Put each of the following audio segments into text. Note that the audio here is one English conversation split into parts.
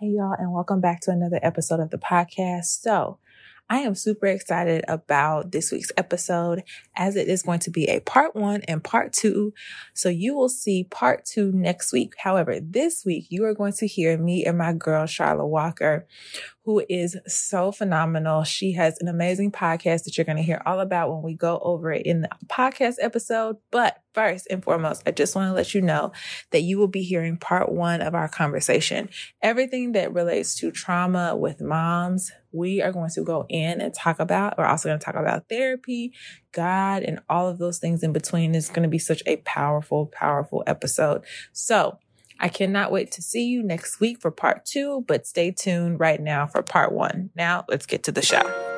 Hey, y'all, and welcome back to another episode of the podcast. So, I am super excited about this week's episode as it is going to be a part one and part two. So you will see part two next week. However, this week you are going to hear me and my girl, Charlotte Walker, who is so phenomenal. She has an amazing podcast that you're going to hear all about when we go over it in the podcast episode. But first and foremost, I just want to let you know that you will be hearing part one of our conversation. Everything that relates to trauma with moms, we are going to go in and talk about. We're also going to talk about therapy, God, and all of those things in between. It's going to be such a powerful, powerful episode. So, I cannot wait to see you next week for part two, but stay tuned right now for part one. Now, let's get to the show.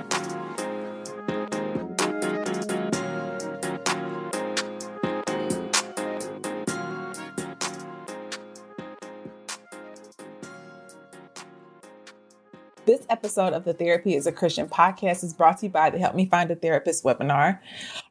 This episode of the Therapy is a Christian podcast is brought to you by the Help Me Find a Therapist webinar.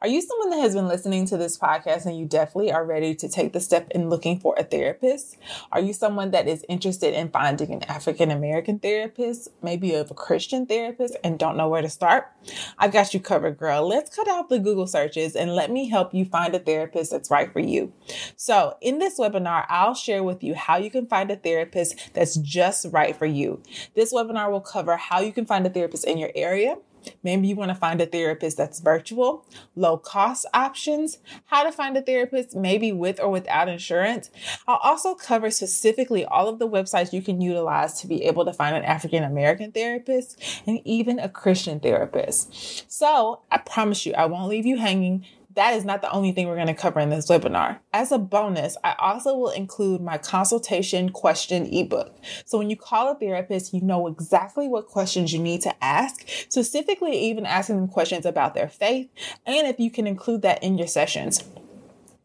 Are you someone that has been listening to this podcast and you definitely are ready to take the step in looking for a therapist? Are you someone that is interested in finding an African American therapist, maybe of a Christian therapist, and don't know where to start? I've got you covered, girl. Let's cut out the Google searches and let me help you find a therapist that's right for you. So, in this webinar, I'll share with you how you can find a therapist that's just right for you. This webinar will cover how you can find a therapist in your area. Maybe you want to find a therapist that's virtual, low cost options, how to find a therapist, maybe with or without insurance. I'll also cover specifically all of the websites you can utilize to be able to find an African American therapist and even a Christian therapist. So I promise you, I won't leave you hanging that is not the only thing we're going to cover in this webinar. As a bonus, I also will include my consultation question ebook. So when you call a therapist, you know exactly what questions you need to ask, specifically even asking them questions about their faith, and if you can include that in your sessions.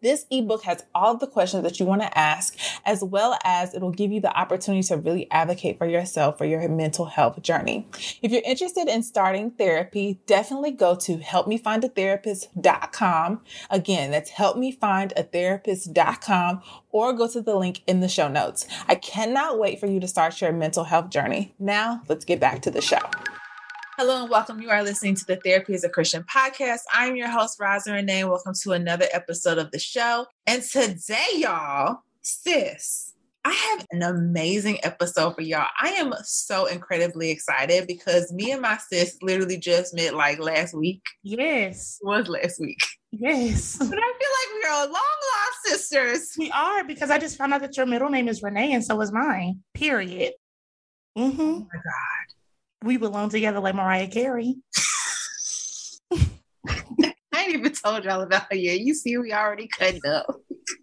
This ebook has all of the questions that you want to ask, as well as it'll give you the opportunity to really advocate for yourself for your mental health journey. If you're interested in starting therapy, definitely go to helpmefindatherapist.com. Again, that's helpmefindatherapist.com or go to the link in the show notes. I cannot wait for you to start your mental health journey. Now, let's get back to the show. Hello and welcome. You are listening to the Therapy as a Christian podcast. I'm your host, Rosa Renee. Welcome to another episode of the show. And today, y'all, sis, I have an amazing episode for y'all. I am so incredibly excited because me and my sis literally just met like last week. Yes. It was last week. Yes. But I feel like we are long lost sisters. We are because I just found out that your middle name is Renee and so is mine. Period. Mm-hmm. Oh my God we belong together like Mariah Carey. I ain't even told y'all about her yet. You see, we already cut up.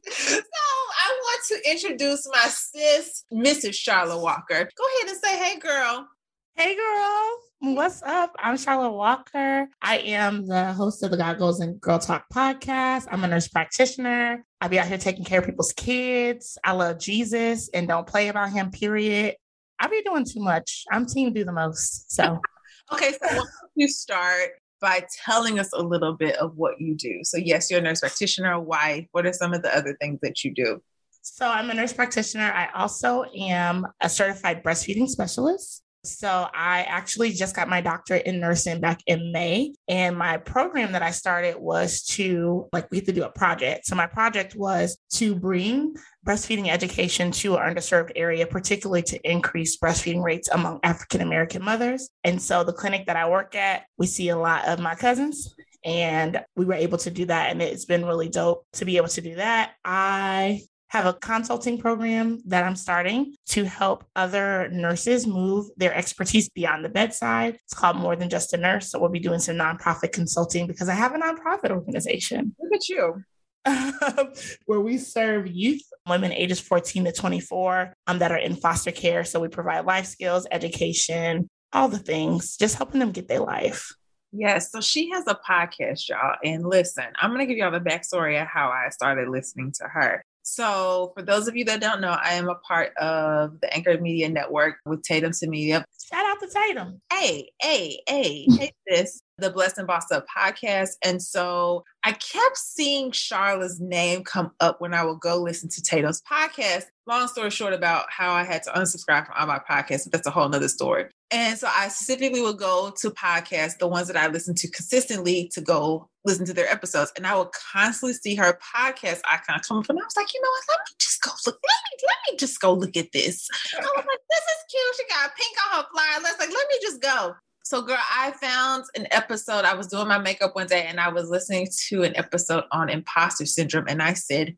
so I want to introduce my sis, Mrs. Charlotte Walker. Go ahead and say, hey, girl. Hey, girl. What's up? I'm Charlotte Walker. I am the host of the God and Girl Talk podcast. I'm a nurse practitioner. I be out here taking care of people's kids. I love Jesus and don't play about him, period. I be doing too much. I'm team do the most. So, okay. So, why don't you start by telling us a little bit of what you do? So, yes, you're a nurse practitioner, wife. What are some of the other things that you do? So, I'm a nurse practitioner. I also am a certified breastfeeding specialist. So I actually just got my doctorate in nursing back in May. And my program that I started was to, like, we had to do a project. So my project was to bring breastfeeding education to an underserved area, particularly to increase breastfeeding rates among African American mothers. And so the clinic that I work at, we see a lot of my cousins and we were able to do that and it's been really dope to be able to do that i have a consulting program that I'm starting to help other nurses move their expertise beyond the bedside. It's called More Than Just a Nurse. So we'll be doing some nonprofit consulting because I have a nonprofit organization. Look at you. where we serve youth, women ages 14 to 24 um, that are in foster care. So we provide life skills, education, all the things, just helping them get their life. Yes. So she has a podcast, y'all. And listen, I'm going to give y'all the backstory of how I started listening to her. So, for those of you that don't know, I am a part of the Anchor Media Network with Tatum Temia. Shout out to Tatum. Hey, hey, hey, hey, this the Blessed and Boss Up podcast. And so I kept seeing Charla's name come up when I would go listen to Tatum's podcast. Long story short about how I had to unsubscribe from all my podcasts, but that's a whole nother story. And so I specifically would go to podcasts, the ones that I listen to consistently to go listen to their episodes. And I would constantly see her podcast icon come up. And I was like, you know what? Let me just go look. Let me, let me just go look at this. I was like, this is cute. She got pink on her fly. Let's like, let me just go. So, girl, I found an episode. I was doing my makeup one day and I was listening to an episode on imposter syndrome. And I said,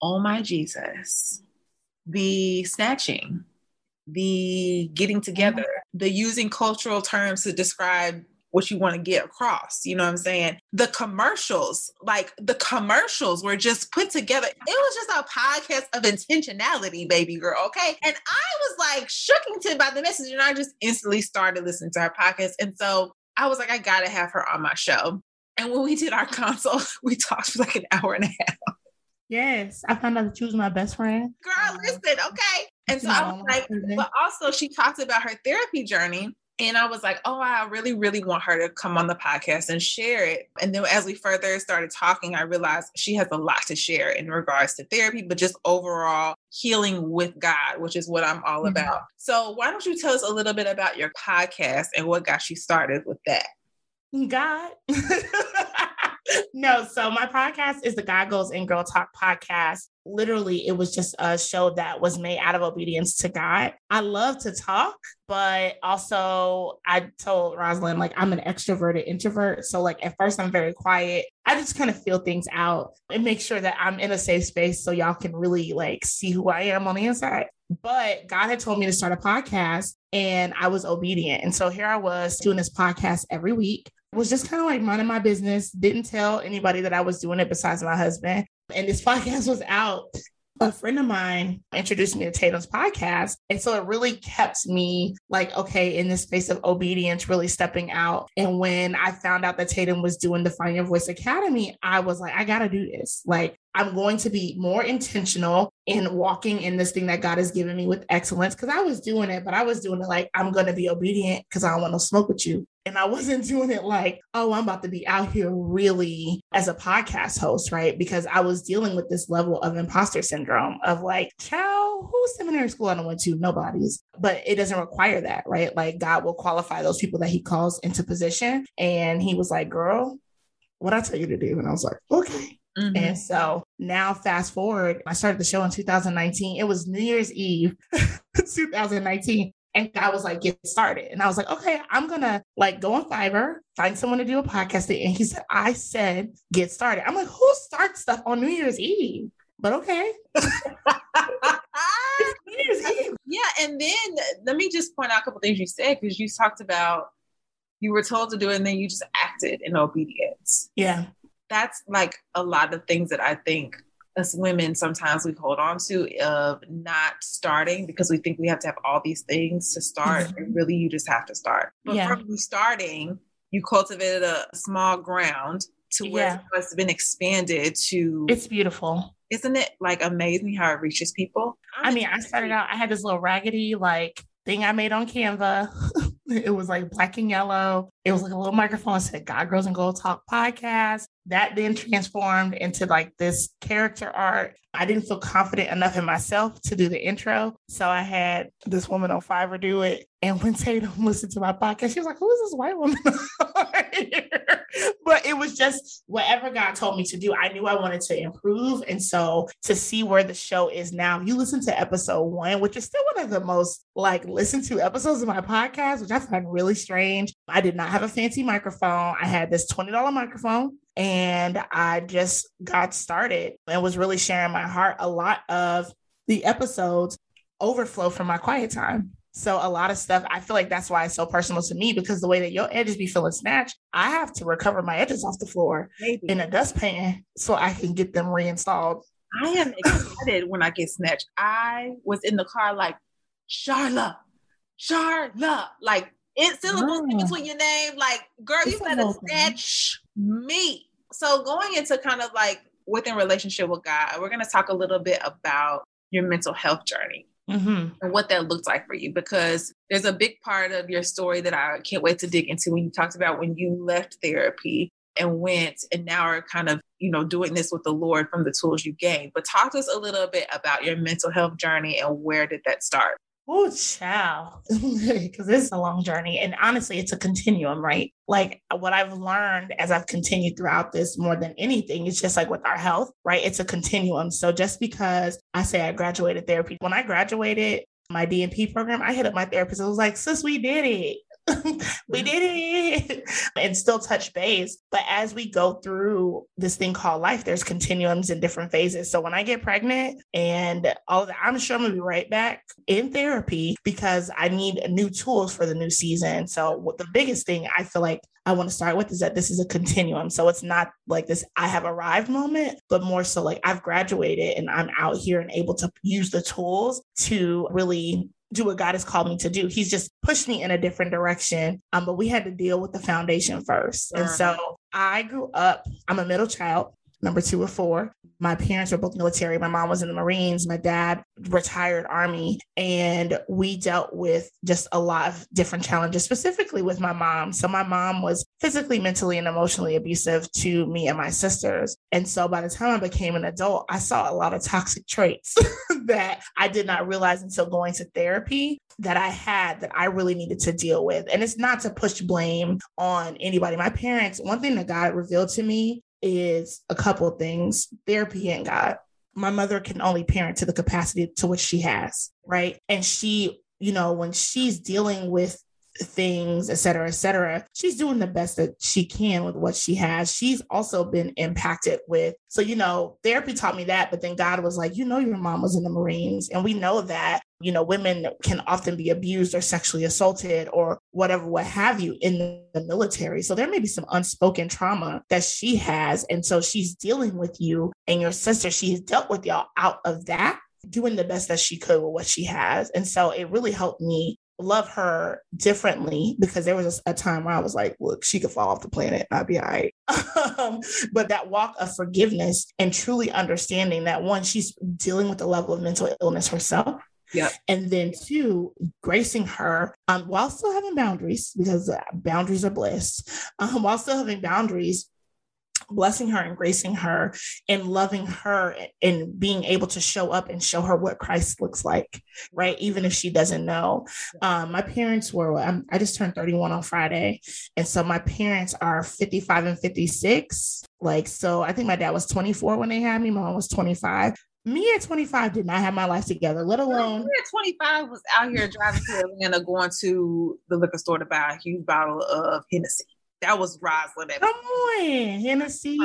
Oh my Jesus, the snatching, the getting mm-hmm. together, the using cultural terms to describe what you want to get across. You know what I'm saying? The commercials, like the commercials were just put together. It was just a podcast of intentionality, baby girl. Okay. And I was like shookington by the message and I just instantly started listening to her podcast. And so I was like, I got to have her on my show. And when we did our consult, we talked for like an hour and a half. Yes, I found out that she was my best friend. Girl, listen, okay. And so I was like, but also she talked about her therapy journey and I was like, oh, I really, really want her to come on the podcast and share it. And then as we further started talking, I realized she has a lot to share in regards to therapy, but just overall healing with God, which is what I'm all mm-hmm. about. So, why don't you tell us a little bit about your podcast and what got you started with that? God. no, so my podcast is the God Goals in Girl Talk podcast. Literally, it was just a show that was made out of obedience to God. I love to talk, but also I told Rosalind, like, I'm an extroverted introvert. So, like, at first, I'm very quiet. I just kind of feel things out and make sure that I'm in a safe space so y'all can really like see who I am on the inside. But God had told me to start a podcast and I was obedient. And so here I was doing this podcast every week was just kind of like minding my business, didn't tell anybody that I was doing it besides my husband. And this podcast was out. A friend of mine introduced me to Tatum's podcast. And so it really kept me like, okay, in this space of obedience, really stepping out. And when I found out that Tatum was doing the Find Your Voice Academy, I was like, I got to do this. Like, I'm going to be more intentional in walking in this thing that God has given me with excellence. Cause I was doing it, but I was doing it like, I'm going to be obedient because I don't want to smoke with you. And I wasn't doing it like, oh, I'm about to be out here really as a podcast host, right? Because I was dealing with this level of imposter syndrome of like, child, whose seminary school I don't went to? Nobody's. But it doesn't require that, right? Like God will qualify those people that he calls into position. And he was like, girl, what I tell you to do? And I was like, okay. Mm-hmm. And so now, fast forward, I started the show in 2019. It was New Year's Eve, 2019. And God was like, get started. And I was like, okay, I'm gonna like go on Fiverr, find someone to do a podcast. And he said, I said, get started. I'm like, who starts stuff on New Year's Eve? But okay. New Year's Eve. yeah. And then let me just point out a couple things you said because you talked about you were told to do it and then you just acted in obedience. Yeah. That's like a lot of things that I think us women sometimes we hold on to of not starting because we think we have to have all these things to start mm-hmm. and really you just have to start but yeah. from you starting you cultivated a small ground to where yeah. it's been expanded to it's beautiful isn't it like amazing how it reaches people i mean i started out i had this little raggedy like thing i made on canva it was like black and yellow it was like a little microphone that said god goals and girl talk podcast that then transformed into like this character art. I didn't feel confident enough in myself to do the intro. So I had this woman on Fiverr do it. And when Tatum listened to my podcast, she was like, Who is this white woman? but it was just whatever God told me to do. I knew I wanted to improve. And so to see where the show is now, you listen to episode one, which is still one of the most like listened to episodes of my podcast, which I find really strange. I did not have a fancy microphone. I had this $20 microphone and I just got started and was really sharing my heart. A lot of the episodes overflow from my quiet time. So a lot of stuff, I feel like that's why it's so personal to me because the way that your edges be feeling snatched, I have to recover my edges off the floor Maybe. in a dustpan so I can get them reinstalled. I am excited when I get snatched. I was in the car like, Charla, Charla, like It's syllables in Oh. between your name. Like, girl, you It's a better snatch me. So going into kind of like within relationship with God, we're gonna talk a little bit about your mental health journey hmm and what that looked like for you because there's a big part of your story that I can't wait to dig into when you talked about when you left therapy and went and now are kind of you know doing this with the Lord from the tools you gained. But talk to us a little bit about your mental health journey and where did that start? Oh, child. Because it's a long journey. And honestly, it's a continuum, right? Like what I've learned as I've continued throughout this more than anything, it's just like with our health, right? It's a continuum. So just because I say I graduated therapy, when I graduated my DNP program, I hit up my therapist. I was like, sis, we did it. we did it and still touch base. But as we go through this thing called life, there's continuums in different phases. So when I get pregnant and all that, I'm sure I'm gonna be right back in therapy because I need new tools for the new season. So the biggest thing I feel like I want to start with is that this is a continuum. So it's not like this I have arrived moment, but more so like I've graduated and I'm out here and able to use the tools to really do what God has called me to do. He's just pushed me in a different direction. Um, but we had to deal with the foundation first. And so I grew up, I'm a middle child, number two or four. My parents were both military. My mom was in the Marines. My dad retired Army. And we dealt with just a lot of different challenges, specifically with my mom. So my mom was physically, mentally, and emotionally abusive to me and my sisters. And so by the time I became an adult, I saw a lot of toxic traits that I did not realize until going to therapy that I had that I really needed to deal with. And it's not to push blame on anybody. My parents, one thing that God revealed to me is a couple things therapy and God. My mother can only parent to the capacity to which she has, right? And she, you know, when she's dealing with things, et cetera, et cetera, she's doing the best that she can with what she has. She's also been impacted with, so, you know, therapy taught me that, but then God was like, you know, your mom was in the Marines. And we know that, you know, women can often be abused or sexually assaulted or whatever, what have you in the military. So there may be some unspoken trauma that she has. And so she's dealing with you and your sister, she's dealt with y'all out of that doing the best that she could with what she has. And so it really helped me love her differently because there was a, a time where I was like, look, she could fall off the planet. I'd be all right. um, but that walk of forgiveness and truly understanding that one, she's dealing with the level of mental illness herself. Yep. And then two, gracing her um, while still having boundaries, because uh, boundaries are blessed, um, while still having boundaries, blessing her and gracing her and loving her and being able to show up and show her what Christ looks like, right? Even if she doesn't know. Um, my parents were, I'm, I just turned 31 on Friday. And so my parents are 55 and 56. Like, so I think my dad was 24 when they had me, my mom was 25. Me at 25 did not have my life together, let alone. Me at 25 was out here driving to Atlanta, going to the liquor store to buy a huge bottle of Hennessy. That was Rosalind. At Come on, Hennessy.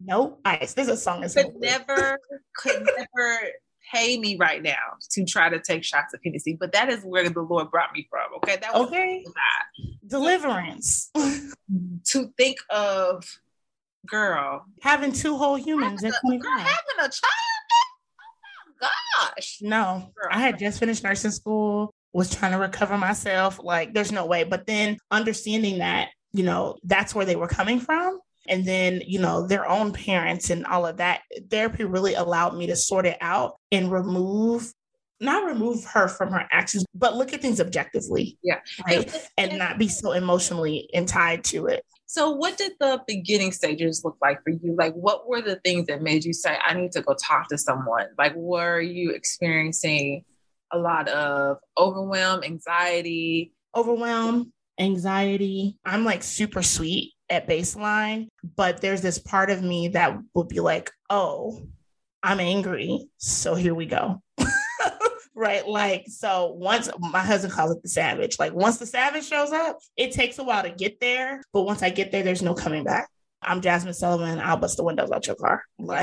No ice. There's a song could never, could never pay me right now to try to take shots of Hennessy. But that is where the Lord brought me from. Okay, that was Okay. Deliverance. to think of, girl, Having two whole humans at girl having a child. Oh my gosh. No, Girl. I had just finished nursing school, was trying to recover myself. Like, there's no way. But then understanding that, you know, that's where they were coming from. And then, you know, their own parents and all of that, therapy really allowed me to sort it out and remove, not remove her from her actions, but look at things objectively. Yeah. Right. And not be so emotionally and tied to it. So, what did the beginning stages look like for you? Like, what were the things that made you say, I need to go talk to someone? Like, were you experiencing a lot of overwhelm, anxiety? overwhelm, anxiety. I'm like super sweet at baseline, but there's this part of me that will be like, oh, I'm angry. So here we go. right. Like, so once my husband calls it the savage, like once the savage shows up, it takes a while to get there. But once I get there, there's no coming back. I'm Jazmine Sullivan. I'll bust the windows out your car.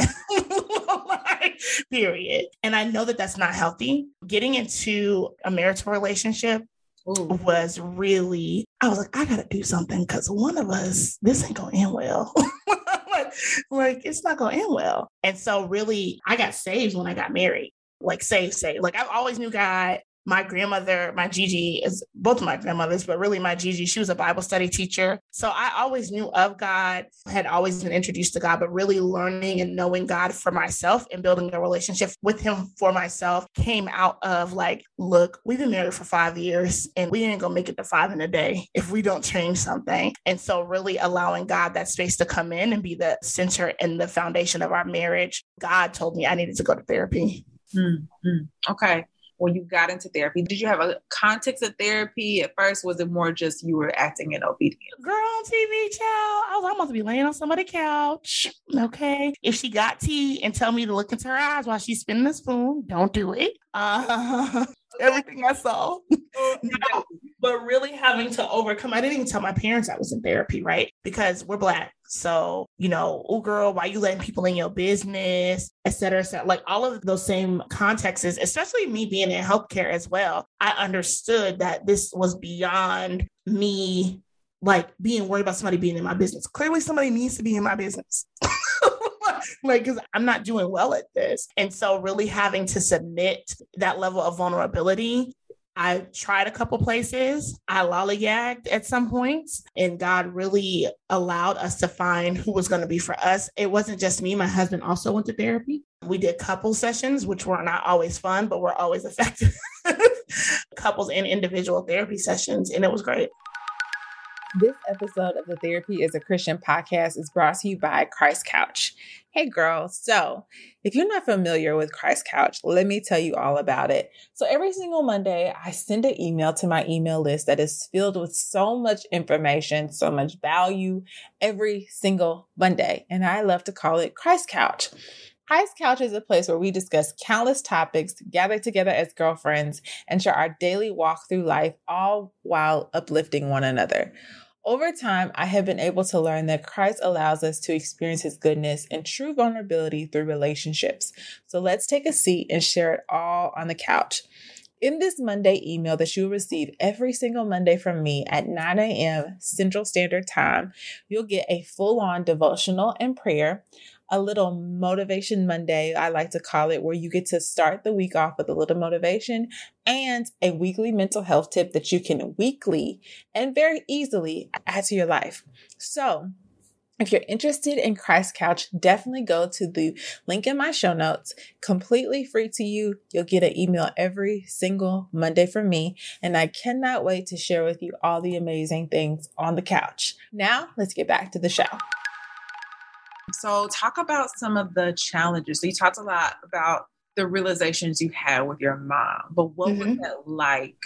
Like, period. And I know that that's not healthy. Getting into a marital relationship Ooh. was really, I was like, I gotta do something because one of us, this ain't gonna end well. like, like, it's not gonna end well. And so really, I got saved when I got married. Like saved, saved. Like I've always knew God. My grandmother, my Gigi is both my grandmothers, but really my Gigi, she was a Bible study teacher. So I always knew of God, had always been introduced to God, but really learning and knowing God for myself and building a relationship with Him for myself came out of like, look, we've been married for five years and we ain't gonna make it to five in a day if we don't change something. And so, really allowing God that space to come in and be the center and the foundation of our marriage, God told me I needed to go to therapy. Mm-hmm. Okay when you got into therapy? Did you have a context of therapy at first? Was it more just you were acting in obedience? Girl on TV, child. I was almost to be laying on somebody's couch. Okay. If she got tea and tell me to look into her eyes while she's spinning the spoon, don't do it. Uh, everything I saw. Oh, no, but really having to overcome, I didn't even tell my parents I was in therapy, right? Because we're Black. So, you know, oh girl, why you letting people in your business, et cetera, et cetera. Like all of those same contexts, especially me being in healthcare as well. I understood that this was beyond me like being worried about somebody being in my business. Clearly, somebody needs to be in my business. like, because I'm not doing well at this. And so, really having to submit that level of vulnerability I tried a couple places. I lollygagged at some points, and God really allowed us to find who was going to be for us. It wasn't just me. My husband also went to therapy. We did couple sessions, which were not always fun, but were always effective. Couples and individual therapy sessions, and it was great. This episode of the Therapy is a Christian podcast is brought to you by Christ Couch. Hey, girl. So, if you're not familiar with Christ Couch, let me tell you all about it. So, every single Monday, I send an email to my email list that is filled with so much information, so much value every single Monday. And I love to call it Christ Couch. Christ Couch is a place where we discuss countless topics, gather together as girlfriends, and share our daily walk through life, all while uplifting one another. Over time, I have been able to learn that Christ allows us to experience his goodness and true vulnerability through relationships. So let's take a seat and share it all on the couch. In this Monday email that you'll receive every single Monday from me at 9 a.m. Central Standard Time, you'll get a full on devotional and prayer, a little motivation Monday, I like to call it, where you get to start the week off with a little motivation and a weekly mental health tip that you can weekly and very easily add to your life. So, if you're interested in Christ Couch, definitely go to the link in my show notes. Completely free to you. You'll get an email every single Monday from me, and I cannot wait to share with you all the amazing things on the couch. Now, let's get back to the show. So, talk about some of the challenges. So, you talked a lot about the realizations you had with your mom, but what mm-hmm. was that like?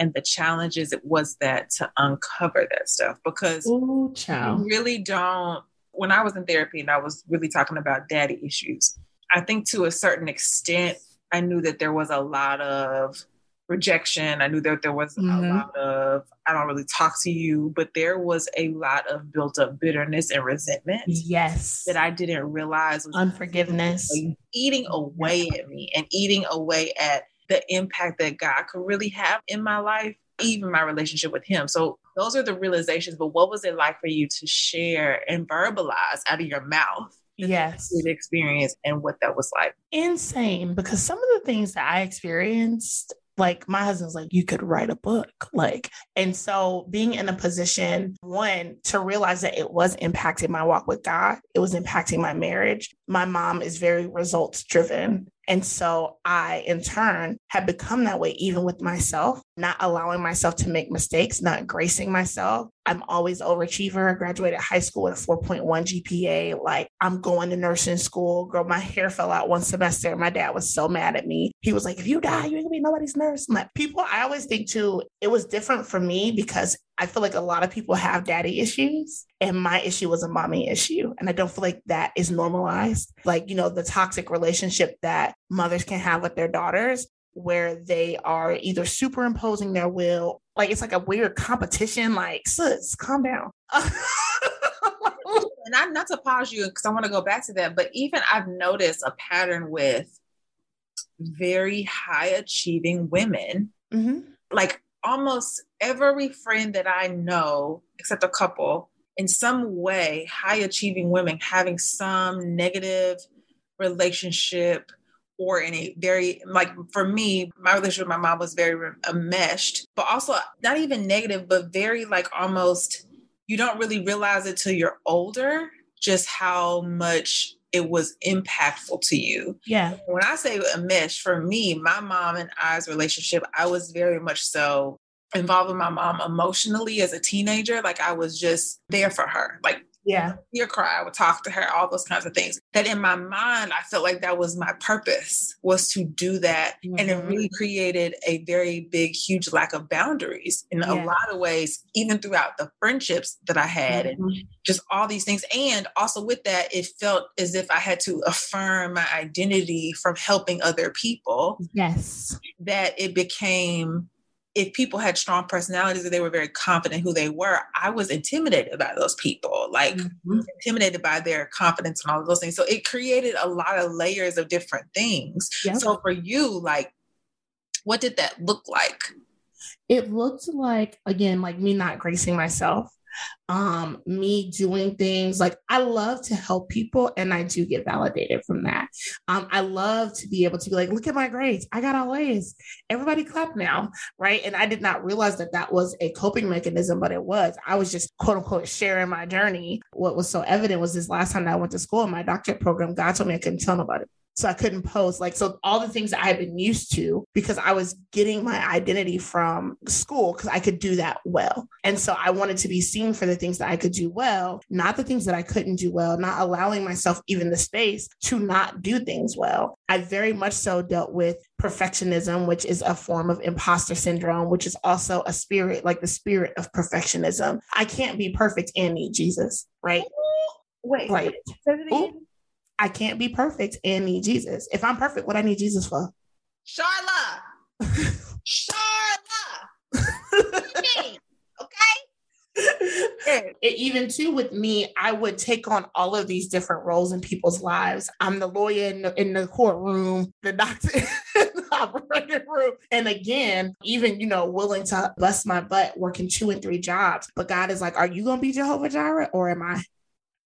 And the challenges it was that to uncover that stuff because Ooh, child. really don't. When I was in therapy and I was really talking about daddy issues, I think to a certain extent, I knew that there was a lot of rejection. I knew that there was mm-hmm. a lot of, I don't really talk to you, but there was a lot of built up bitterness and resentment. Yes. That I didn't realize was unforgiveness eating away at me and eating away at the impact that God could really have in my life, even my relationship with Him. So those are the realizations. But what was it like for you to share and verbalize out of your mouth? yes experience and what that was like insane because some of the things that i experienced like my husband's like you could write a book like and so being in a position one to realize that it was impacting my walk with god it was impacting my marriage. My mom is very results driven and so I, in turn, have become that way even with myself, not allowing myself to make mistakes, not gracing myself. I'm always overachiever. I graduated high school with a 4.1 GPA. Like I'm going to nursing school. Girl, my hair fell out one semester. My dad was so mad at me. He was like, if you die, you ain't gonna be nobody's nurse. like people, I always think too, it was different for me because I feel like a lot of people have daddy issues, and my issue was a mommy issue. And I don't feel like that is normalized. Like, you know, the toxic relationship that mothers can have with their daughters, where they are either superimposing their will, like it's like a weird competition, like, sis, calm down. and I'm not to pause you because I want to go back to that, but even I've noticed a pattern with very high achieving women. Mm-hmm. Like almost every friend that I know, except a couple, in some way, high achieving women having some negative relationship or in a very like for me my relationship with my mom was very enmeshed uh, but also not even negative but very like almost you don't really realize it till you're older just how much it was impactful to you. Yeah. When I say a mesh, for me, my mom and I's relationship, I was very much so involved with my mom emotionally as a teenager. Like I was just there for her. Like yeah. Hear cry, I would talk to her, all those kinds of things. That in my mind, I felt like that was my purpose was to do that. Mm-hmm. And it mm-hmm. really created a very big, huge lack of boundaries in yeah. a lot of ways, even throughout the friendships that I had mm-hmm. and just all these things. And also with that, it felt as if I had to affirm my identity from helping other people. Yes. That it became if people had strong personalities and they were very confident who they were, I was intimidated by those people, like mm-hmm. intimidated by their confidence and all of those things. So it created a lot of layers of different things. Yep. So for you, like, what did that look like? It looked like, again, like me not gracing myself um, me doing things like I love to help people and I do get validated from that. Um, I love to be able to be like, look at my grades. I got all A's. Everybody clap now. Right. And I did not realize that that was a coping mechanism, but it was. I was just quote unquote sharing my journey. What was so evident was this last time that I went to school in my doctorate program, God told me I couldn't tell nobody so I couldn't post. Like, so all the things that I had been used to because I was getting my identity from school because I could do that well. And so I wanted to be seen for the things that I could do well, not the things that I couldn't do well, not allowing myself even the space to not do things well. I very much so dealt with perfectionism, which is a form of imposter syndrome, which is also a spirit, like the spirit of perfectionism. I can't be perfect and need Jesus, right? Wait, right. I can't be perfect and need Jesus. If I'm perfect, what I need Jesus for? Sharla. Sharla. okay. It, even too with me, I would take on all of these different roles in people's lives. I'm the lawyer in the, in the courtroom, the doctor in the operating room. And again, even, you know, willing to bust my butt working two and three jobs. But God is like, are you going to be Jehovah Jireh or am I?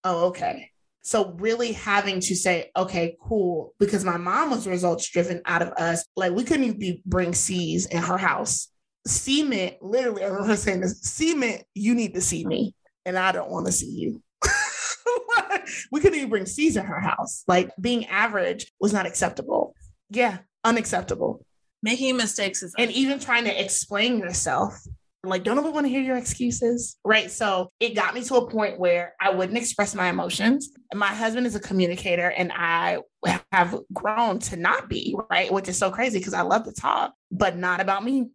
Oh, okay. So really having to say, okay, cool, because my mom was results driven out of us. Like we couldn't even be, bring C's in her house. Cement, literally, I remember saying this, cement, you need to see me, and I don't want to see you. we couldn't even bring C's in her house. Like being average was not acceptable. Yeah, unacceptable. Making mistakes is and even trying to explain yourself like, don't nobody want to hear your excuses. Right. So it got me to a point where I wouldn't express my emotions. My husband is a communicator and I have grown to not be, right? Which is so crazy because I love to talk, but not about me,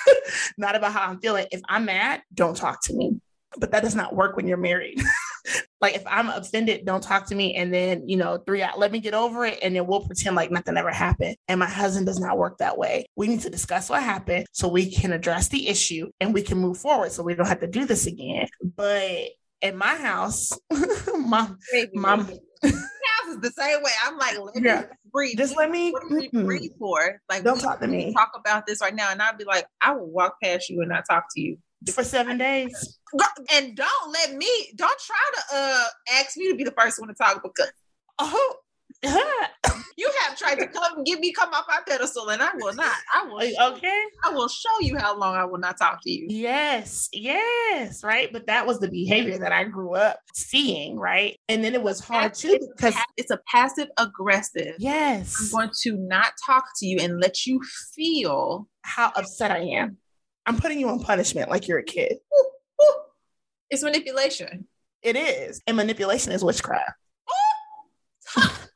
not about how I'm feeling. If I'm mad, don't talk to me. But that does not work when you're married. like if I'm offended, don't talk to me. And then, you know, three out, let me get over it. And then we'll pretend like nothing ever happened. And my husband does not work that way. We need to discuss what happened so we can address the issue and we can move forward so we don't have to do this again. But in my house, mom, mom, house is the same way. I'm like, let yeah. me breathe. Just let me, me breathe for. Like, don't talk to me. Talk about this right now, and I'd be like, I will walk past you and not talk to you for seven days. And don't let me, don't try to uh ask me to be the first one to talk because oh you have tried to come give me come off my pedestal and I will not. I will okay. I will show you how long I will not talk to you. Yes, yes, right. But that was the behavior that I grew up seeing, right? And then it was hard too because it's a passive aggressive. Yes. I'm going to not talk to you and let you feel how upset I am. I'm putting you on punishment like you're a kid. It's manipulation. It is. And manipulation is witchcraft.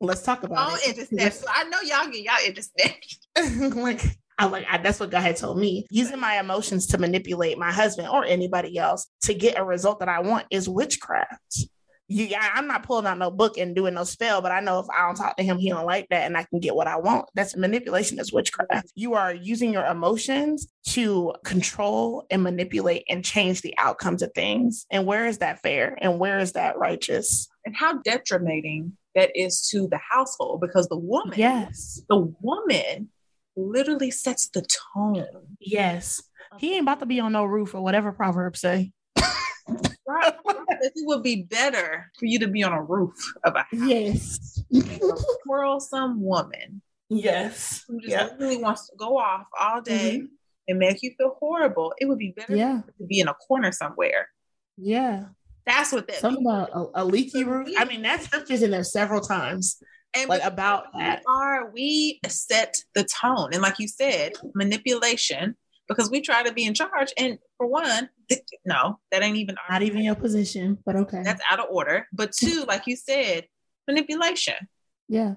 Let's talk about oh, it. Interesting. I know y'all get y'all interested. like I like I, that's what God had told me. Using my emotions to manipulate my husband or anybody else to get a result that I want is witchcraft yeah, I'm not pulling out no book and doing no spell, but I know if I don't talk to him, he don't like that, and I can get what I want. That's manipulation. Is witchcraft. You are using your emotions to control and manipulate and change the outcomes of things. And where is that fair? And where is that righteous? And how detrimenting that is to the household because the woman, yes, the woman literally sets the tone. Yes. He ain't about to be on no roof or whatever Proverbs say. right. It would be better for you to be on a roof of a house. Yes. a quarrelsome woman Yes. who just Yeah. really wants to go off all day Mhm. and make you feel horrible. It would be better Yeah. to be in a corner somewhere. Yeah. That's what that Something means. about a, a leaky roof. I mean, that scripture's in there several times, And like because about we that. are we set the tone and like you said manipulation because we try to be in charge and for one th- no that ain't even our Not even your position, but okay. that's out of order but two like you said manipulation yeah.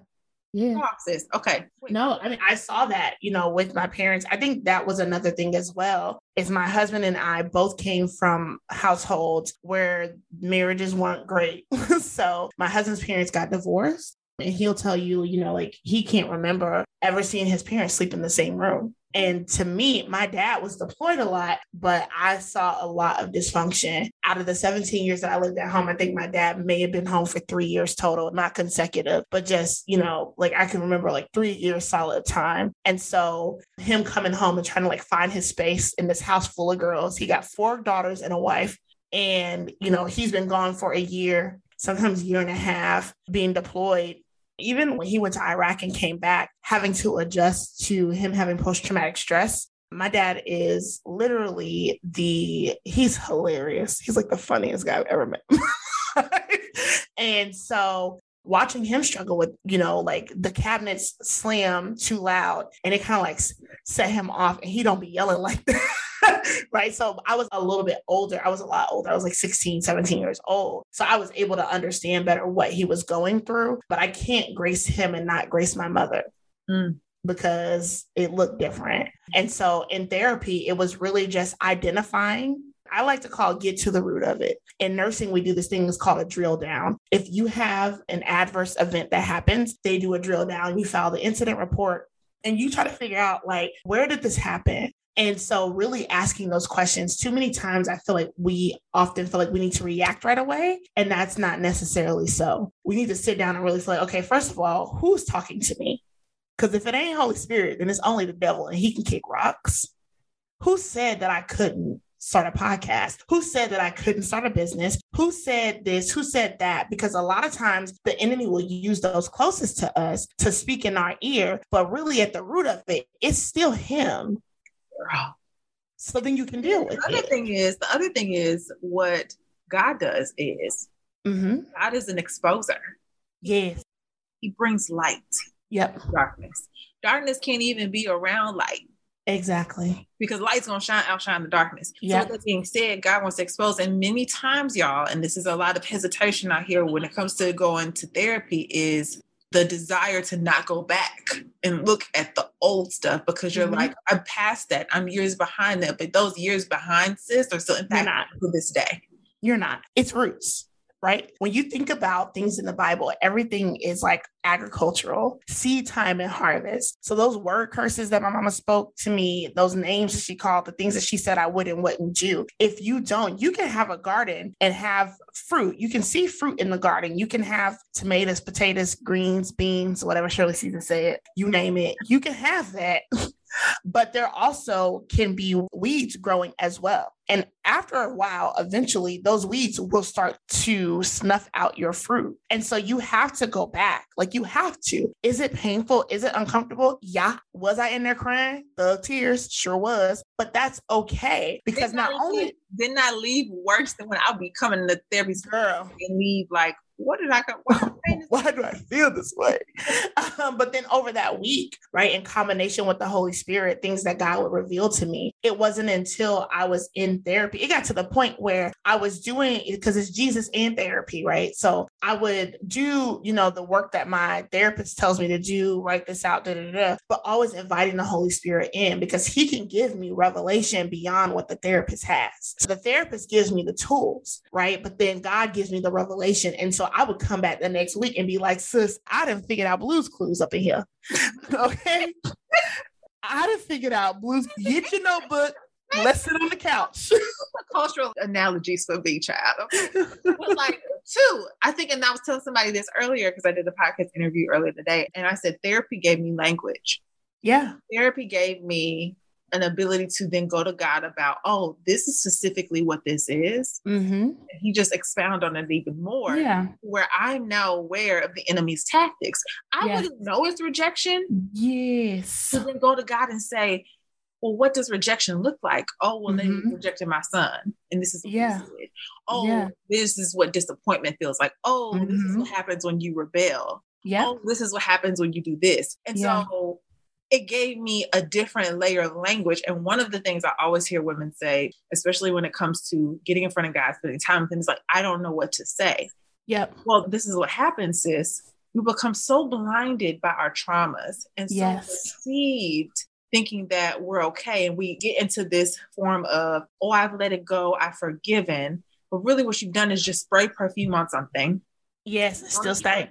Yeah. boxes okay No, I mean, I saw that, you know, with my parents. I think that was another thing as well. Is my husband and I both came from households where marriages weren't great. so my husband's parents got divorced, and he'll tell you, you know, like he can't remember ever seeing his parents sleep in the same room. And to me, my dad was deployed a lot, but I saw a lot of dysfunction. Out of the 17 years that I lived at home, I think my dad may have been home for three years total, not consecutive, but just, you know, like I can remember like three years solid time. And so him coming home and trying to like find his space in this house full of girls. He got four daughters and a wife. And, you know, he's been gone for a year, sometimes year and a half, being deployed even when he went to Iraq and came back, having to adjust to him having post traumatic stress. My dad is literally the, he's hilarious. He's like the funniest guy I've ever met. and so watching him struggle with, you know, like the cabinets slam too loud and it kind of like set him off and he don't be yelling like that. right. So I was a little bit older. I was a lot older. I was like 16, 17 years old. So I was able to understand better what he was going through, but I can't grace him and not grace my mother. Mm. Because it looked different. And so in therapy, it was really just identifying I like to call get to the root of it. In nursing, we do this thing that's called a drill down. If you have an adverse event that happens, they do a drill down. You file the incident report and you try to figure out like where did this happen? And so really asking those questions, too many times I feel like we often feel like we need to react right away. And that's not necessarily so. We need to sit down and really feel like, okay, first of all, who's talking to me? Because if it ain't Holy Spirit, then it's only the devil and he can kick rocks. Who said that I couldn't start a podcast? Who said that I couldn't start a business? Who said this? Who said that? Because a lot of times the enemy will use those closest to us to speak in our ear, but really at the root of it, it's still him. Girl. So then you can deal with the other it. thing is the other thing is what god does is hmm god is an exposer Yes. he brings light Yep. darkness darkness can't even be around light Exactly. because light's gonna shine outshine the darkness. Yeah. So with that being said, God wants to expose, and many times, y'all, and this is a lot of hesitation out here when it comes to going to therapy, is the desire to not go back and look at the old stuff because you're Mhm. like, I'm past that. I'm years behind that. But those years behind, sis, are still impacting to this day. You're not. It's roots, right? When you think about things in the Bible, everything is like agricultural, seed time and harvest. So those word curses that my mama spoke to me, those names that she called, the things that she said I would and wouldn't do. If you don't, you can have a garden and have fruit. You can see fruit in the garden. You can have tomatoes, potatoes, greens, beans, whatever Shirley Caesar said, you name it. You can have that. but there also can be weeds growing as well. And after a while, eventually those weeds will start to snuff out your fruit. And so you have to go back. Like you have to. Is it painful? Is it uncomfortable? Yeah. Was I in there crying? The tears sure was. But that's okay because Didn't not I only leave- didn't I leave worse than when I'll be coming to therapy girl, and leave like, what did I go? Why am I saying this? why do I feel this way? Um, but then over that week, right, in combination with the Holy Spirit, things that God would reveal to me, it wasn't until I was in therapy. It got to the point where I was doing because it's Jesus and therapy, right? So I would do, you know, the work that my therapist tells me to do, write this out, da da da, but always inviting the Holy Spirit in because He can give me revelation beyond what the therapist has. So the therapist gives me the tools, right? But then God gives me the revelation. And so I would come back the next week and be like, sis, I didn't figure out Blue's Clues up in here. okay. I done figure out blues. Get your notebook. Let's sit on the couch. cultural analogies for me, child. But like two, I think, and I was telling somebody this earlier because I did a podcast interview earlier today, and I said therapy gave me language. yeah. Therapy gave me an ability to then go to God about, oh, this is specifically what this is. Mm-hmm. And he just expound on it even more. Yeah. Where I'm now aware of the enemy's tactics. I Yes. wouldn't know it's rejection Yes. to then go to God and say, well, what does rejection look like? Oh, well, they Mhm. rejected my son. And this is what Yeah. Oh, Yeah. this is what disappointment feels like. Oh, this is Mhm. what happens when you rebel. Yeah. Oh, this is what happens when you do this. And Yeah. so it gave me a different layer of language. And one of the things I always hear women say, especially when it comes to getting in front of God, spending time with Him, is like, I don't know what to say. Yep. Well, this is what happens, sis. We become so blinded by our traumas and so Yes. deceived thinking that we're okay. And we get into this form of, oh, I've let it go, I've forgiven. But really, what you've done is just spray perfume on something. Yes. Still stay.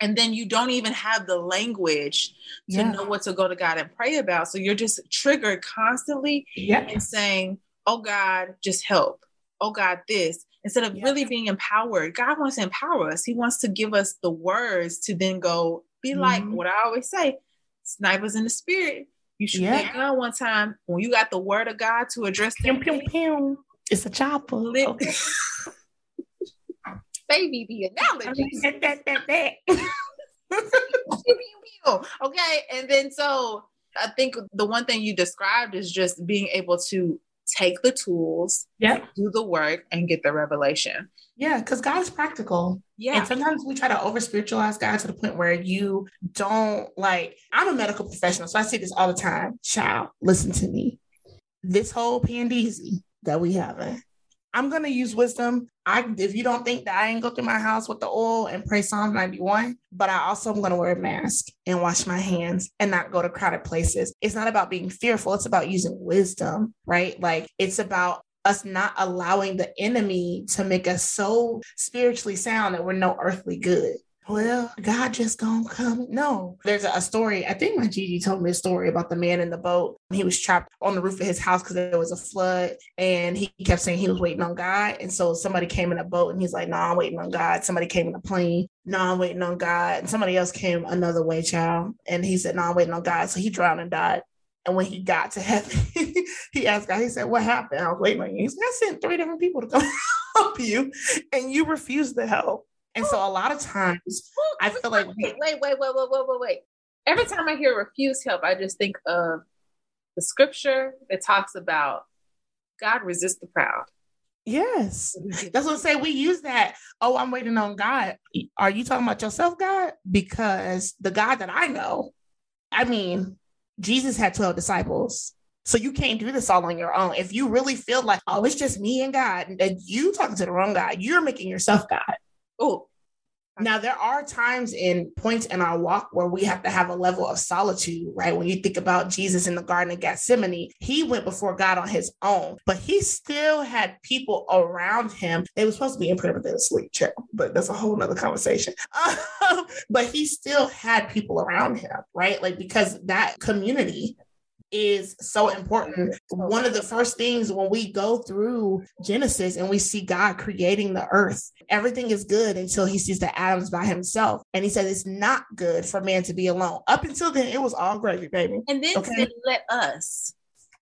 And then you don't even have the language to Yeah. know what to go to God and pray about. So you're just triggered constantly Yep. and saying, Oh God, just help. Oh God, this. Instead of Yeah. really being empowered, God wants to empower us. He wants to give us the words to then go be like Mhm. what I always say snipers in the spirit. You shoot Yeah. that gun one time when you got the word of God to address them pew, things, pew. It's a chopper. lit- Okay. Baby, the analogy. That, that, that, that. Pew, pew, pew. okay and then so i think the one thing you described is just being able to take the tools Yep. do the work and get the revelation Yeah, because God is practical. yeah And sometimes we try to over spiritualize God to the point where you don't like. I'm a medical professional, so I see this all the time. Child, listen to me. This whole pandeezy that we having, I'm gonna use wisdom. I if you don't think that I ain't go through my house with the oil and pray Psalm 91, but I also am gonna wear a mask and wash my hands and not go to crowded places. It's not about being fearful, it's about using wisdom, right? Like it's about us not allowing the enemy to make us so spiritually sound that we're no earthly good. Well, God just gonna come. No, there's a, story. I think my Gigi told me a story about the man in the boat. He was trapped on the roof of his house because there was a flood, and he kept saying he was waiting on God. And so somebody came in a boat, and he's like, "No, I'm waiting on God." Somebody came in a plane. No, I'm waiting on God. And somebody else came another way, child, and he said, "No, I'm waiting on God." So he drowned and died. And when he got to heaven, he asked God, he said, What happened? I was waiting on you. He said, I sent three different people to come help you, and you refused to help. And so a lot of times I feel like wait, wait, wait, wait, wait, wait, wait. Every time I hear refuse help, I just think of the scripture that talks about God resists the proud. Yes. That's what I say. We use that. Oh, I'm waiting on God. Are you talking about yourself, God? Because the God that I know, I mean, Jesus had 12 disciples. So you can't do this all on your own. If you really feel like, oh, it's just me and God, and you talking to the wrong God, you're making yourself God oh Now, there are times in points in our walk where we have to have a level of solitude, right? When you think about Jesus in the Garden of Gethsemane, he went before God on his own, but he still had people around him. They were supposed to be in prayer, but they were asleep, chill. But that's a whole nother conversation. Um, but he still had people around him, right? Like, because that community is so important. One of the first things when we go through Genesis and we see God creating the earth, everything is good until he sees the Adam's by himself. And he said it's not good for man to be alone. Up until then, it was all gravy, baby. and then Okay. let us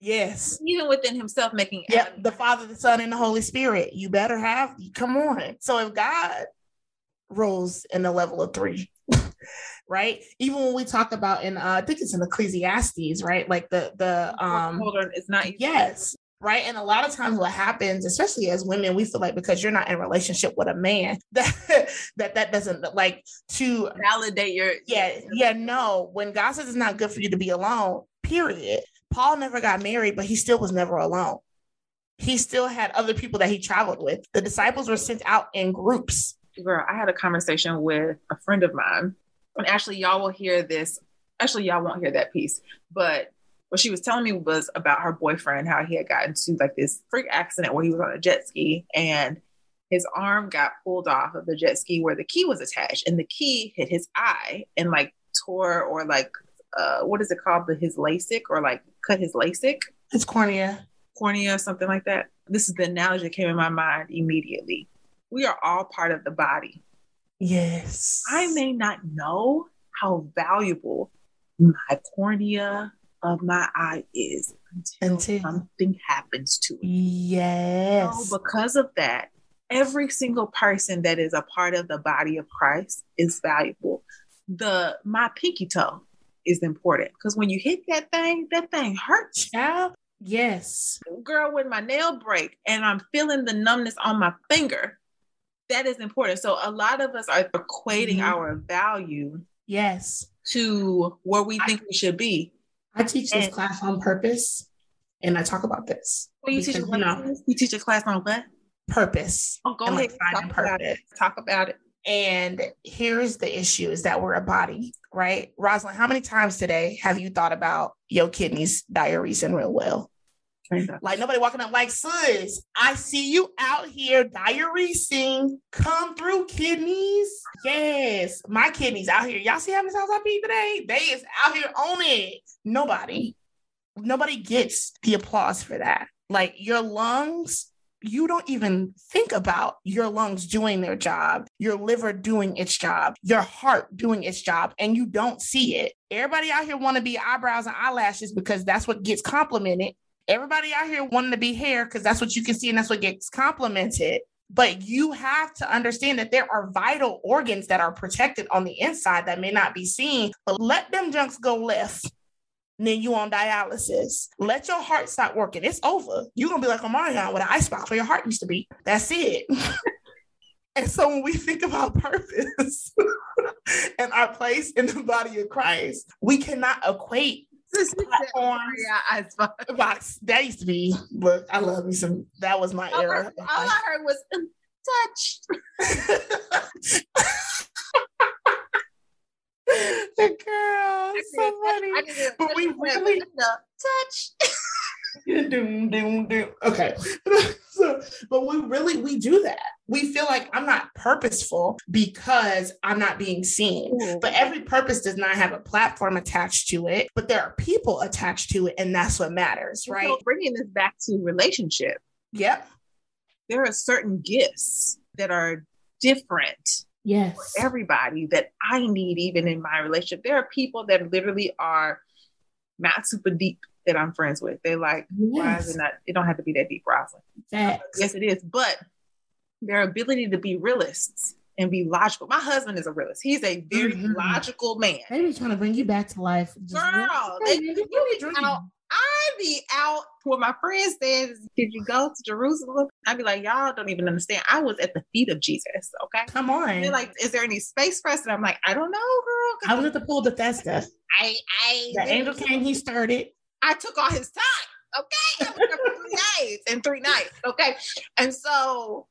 Yes. even within himself making. Adam- The Father, the Son, and the Holy Spirit. You better have, come on. So if God rose in the level of three, right? Even when we talk about in uh, I think it's in Ecclesiastes, right? Like the the um children it's not. Yes. Right. And a lot of times what happens, especially as women, we feel like because you're not in a relationship with a man, that that, that doesn't like to validate your yeah, yeah, no. When God says it's not good for you to be alone, period. Paul never got married, but he still was never alone. He still had other people that he traveled with. The disciples were sent out in groups. girl, I had a conversation with a friend of mine, and actually, y'all will hear this. Actually, y'all won't hear that piece, but what she was telling me was about her boyfriend, how he had gotten to like this freak accident where he was on a jet ski and his arm got pulled off of the jet ski where the key was attached, and the key hit his eye and like tore or like uh, what is it called, the his LASIK or like cut his LASIK It's cornea. cornea, something like that. This is the analogy that came in my mind immediately. We are all part of the body. Yes. I may not know how valuable my cornea, of my eye is until, until. something happens to it. Yes. So because of that, every single person that is a part of the body of Christ is valuable. The my pinky toe is important because when you hit that thing, that thing hurts. Yeah. Yes. Girl, when my nail break and I'm feeling the numbness on my finger, that is important. So a lot of us are equating mm-hmm. our value yes to where we think I, we should be. I teach this and, class on purpose and I talk about this. Well, you, because, teach you, know, you teach a class on what? Purpose. Oh, go and ahead. Like talk, about it. talk about it. And here's the issue is that we're a body, right? Rosalind, how many times today have you thought about your kidneys diuresing real well? Like nobody walking up like, sis, I see you out here diuresing. Come through, kidneys. Yes, my kidneys out here. Y'all see how many times I peed today? They is out here on it. Nobody, nobody gets the applause for that. Like your lungs, you don't even think about your lungs doing their job, your liver doing its job, your heart doing its job, and you don't see it. Everybody out here want to be eyebrows and eyelashes because that's what gets complimented Everybody out here wanting to be hair because that's what you can see and that's what gets complimented. But you have to understand that there are vital organs that are protected on the inside that may not be seen. But let them junks go left. Then you on dialysis. Let your heart stop working. It's over. You're gonna be like oh Omarion with an ice box where your heart used to be. That's it. and so when we think about purpose and our place in the body of Christ, we cannot equate platforms. Box. That used to be, but I love me some. That was my all era. all I heard was um, touch. the girl, so funny. But we really touch. doom, doom, doom. Okay. so, but we really we do that. We feel like I'm not purposeful because I'm not being seen. Ooh. But every purpose does not have a platform attached to it, but there are people attached to it, and that's what matters, right? So bringing this back to relationship. Yep. There are certain gifts that are different yes for everybody that I need even in my relationship. There are people that literally are not super deep that I'm friends with. They're like, yes. why is it not? It don't have to be that deep, Rosalind. Yes, it is. But their ability to be realists and be logical. My husband is a realist. He's a very mm-hmm. logical man. They be trying to bring you back to life. Girl, they, they, be out, I be out where my friend says, Did you go to Jerusalem? I'd be like, Y'all don't even understand. I was at the feet of Jesus. Okay. Come on. they're like, Is there any space for us? And I'm like, I don't know, girl. I was at the pool of Bethesda. I I the angel came, he started. I took all his time. Okay. for three days and three nights. Okay. And so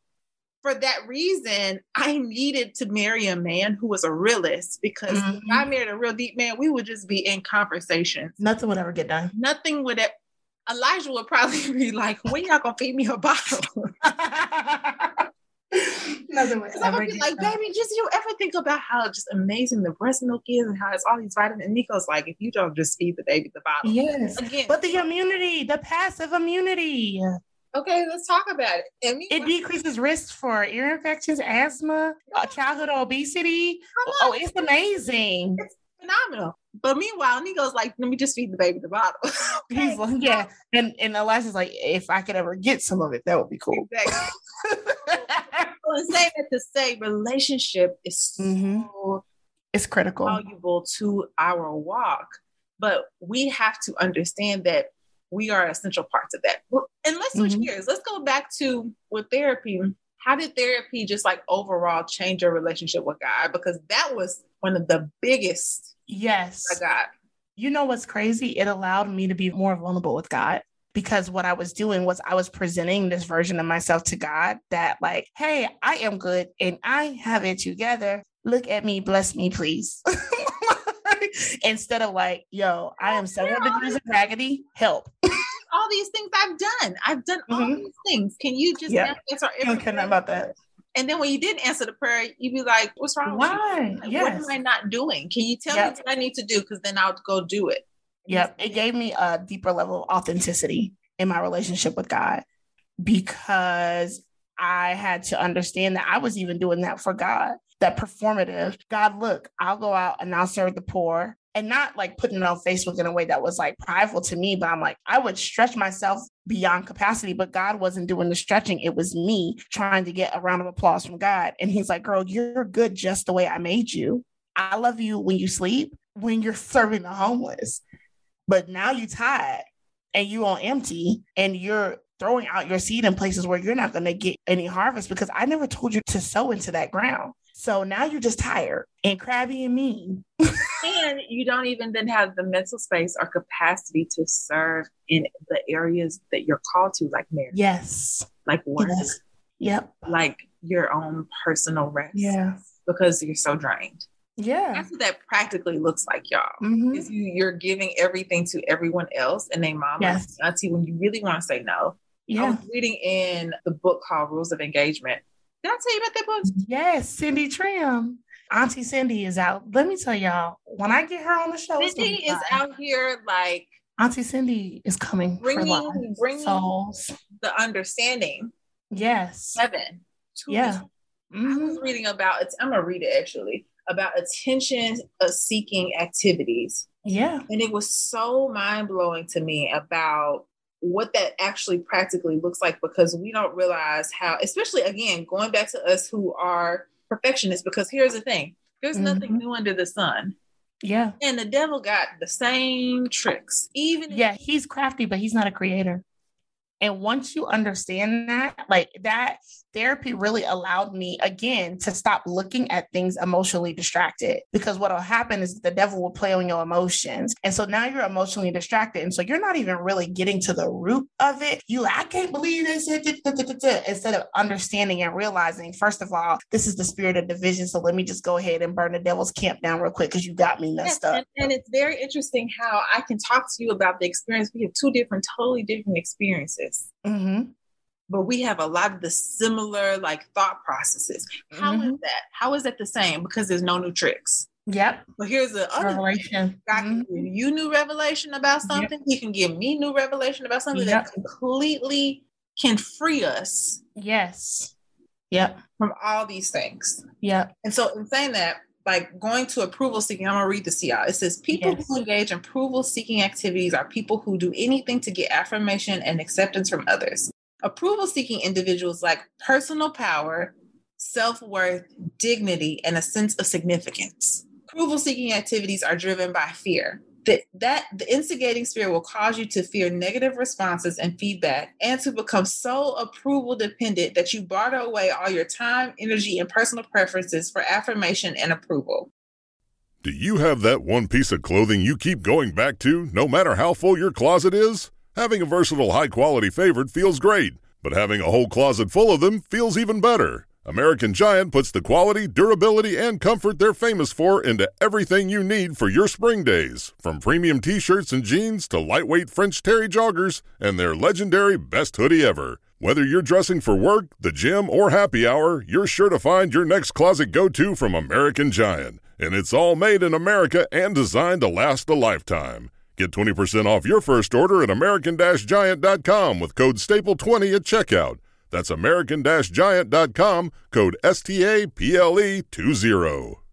for that reason, I needed to marry a man who was a realist because mm-hmm. if I married a real deep man, we would just be in conversations. Nothing would ever get done. Nothing would. Elijah would probably be like, "When y'all gonna feed me a bottle?" Nothing would ever be like, done. baby, just you ever think about how just amazing the breast milk is and how it's all these vitamins? And Nico's like, if you don't just feed the baby the bottle, yes, again, but the immunity, the passive immunity. Okay, let's talk about it. it decreases risk for ear infections, asthma, uh, childhood obesity. Oh, it's amazing. It's phenomenal. But meanwhile, Nico's like, let me just feed the baby the bottle. okay. He's like, yeah. And and Elijah's like, if I could ever get some of it, that would be cool. Exactly. so saying that to say relationship is so mm-hmm. it's critical valuable to our walk. But we have to understand that we are essential parts of that. And let's switch mm-hmm. gears. Let's go back to with therapy. How did therapy just like overall change your relationship with God? Because that was one of the biggest yes I got. You know what's crazy? It allowed me to be more vulnerable with God because what I was doing was I was presenting this version of myself to God that, like, hey, I am good and I have it together. Look at me, bless me, please. instead of like, yo, I am seven degrees of raggedy, help. all these things I've done. I've done all mm-hmm. these things. Can you just yep. answer everything? Okay, not about that. And then when you didn't answer the prayer, you'd be like, what's wrong? Why? Like, yes. What am I not doing? Can you tell yep. me what I need to do? Because then I'll go do it. Yep. It gave me a deeper level of authenticity in my relationship with God because I had to understand that I was even doing that for God that performative. God, look, I'll go out and I'll serve the poor and not like putting it on Facebook in a way that was like prideful to me, but I'm like, I would stretch myself beyond capacity, but God wasn't doing the stretching. It was me trying to get a round of applause from God. And he's like, girl, you're good just the way I made you. I love you when you sleep, when you're serving the homeless. But now you're tired and you on empty and you're throwing out your seed in places where you're not going to get any harvest because I never told you to sow into that ground. So now you're just tired and crabby and mean. and you don't even then have the mental space or capacity to serve in the areas that you're called to, like marriage. Yes. Like work. Yes. Yep. Like your own personal rest. Yeah. Because you're so drained. Yeah. That's what that practically looks like, y'all. Mm-hmm. Is you, you're giving everything to everyone else and they mom yes. auntie when you really want to say no. Yeah. I was reading in the book called Rules of Engagement did I tell you about that book? Yes, Cindy Trimm. Auntie Cindy is out. Let me tell y'all, when I get her on the show, Cindy is out here like Auntie Cindy is coming bringing, bringing souls. the understanding. Yes, heaven. Yeah, mm-hmm. I was reading about it. I'm gonna read it actually about attention seeking activities. Yeah, and it was so mind blowing to me about what that actually practically looks like because we don't realize how, especially again, going back to us who are perfectionists, because here's the thing there's mm-hmm. nothing new under the sun. Yeah. And the devil got the same tricks. Even Yeah, he's crafty, but he's not a creator. And once you understand that, like that therapy really allowed me again to stop looking at things emotionally distracted because what will happen is the devil will play on your emotions. And so now you're emotionally distracted. And so you're not even really getting to the root of it. You like, I can't believe this instead of understanding and realizing, first of all, this is the spirit of division. So let me just go ahead and burn the devil's camp down real quick because you got me messed yes, up. And, and it's very interesting how I can talk to you about the experience. We have two different, totally different experiences. Mm-hmm but we have a lot of the similar like thought processes. How mm-hmm. is that? How is that the same? Because there's no new tricks. Yep. But here's the other revelation. God mm-hmm. can give you new revelation about something. Yep. He can give me new revelation about something yep. that completely can free us. Yes. Yep. From all these things. Yep. And so in saying that, like going to approval seeking, I'm gonna read this to y'all. It says people yes. who engage in approval seeking activities are people who do anything to get affirmation and acceptance from others. Approval seeking individuals lack personal power, self worth, dignity, and a sense of significance. Approval seeking activities are driven by fear. That, that the instigating spirit will cause you to fear negative responses and feedback and to become so approval dependent that you barter away all your time, energy, and personal preferences for affirmation and approval. Do you have that one piece of clothing you keep going back to, no matter how full your closet is? Having a versatile, high quality favorite feels great, but having a whole closet full of them feels even better. American Giant puts the quality, durability, and comfort they're famous for into everything you need for your spring days. From premium t shirts and jeans to lightweight French terry joggers and their legendary best hoodie ever. Whether you're dressing for work, the gym, or happy hour, you're sure to find your next closet go to from American Giant. And it's all made in America and designed to last a lifetime. Get 20% off your first order at American-Giant.com with code STAPLE20 at checkout. That's American-Giant.com, code STAPLE20.